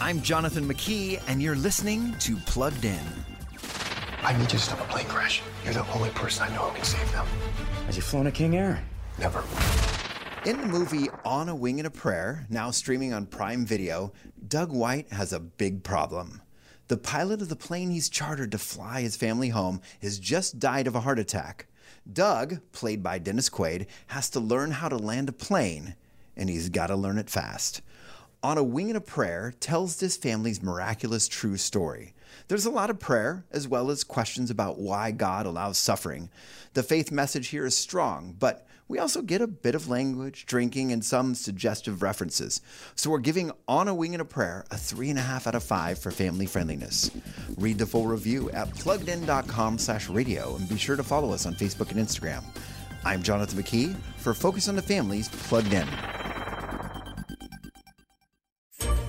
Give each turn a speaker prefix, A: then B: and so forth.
A: I'm Jonathan McKee, and you're listening to Plugged In.
B: I need you to stop a plane crash. You're the only person I know who can save them.
C: Has you flown a King Air?
B: Never.
A: In the movie On a Wing and a Prayer, now streaming on Prime Video, Doug White has a big problem. The pilot of the plane he's chartered to fly his family home has just died of a heart attack. Doug, played by Dennis Quaid, has to learn how to land a plane, and he's got to learn it fast. On a Wing and a Prayer tells this family's miraculous true story. There's a lot of prayer, as well as questions about why God allows suffering. The faith message here is strong, but we also get a bit of language, drinking, and some suggestive references. So we're giving On a Wing and a Prayer a 3.5 out of 5 for family friendliness. Read the full review at pluggedin.com slash radio and be sure to follow us on Facebook and Instagram. I'm Jonathan McKee for Focus on the Family's Plugged In.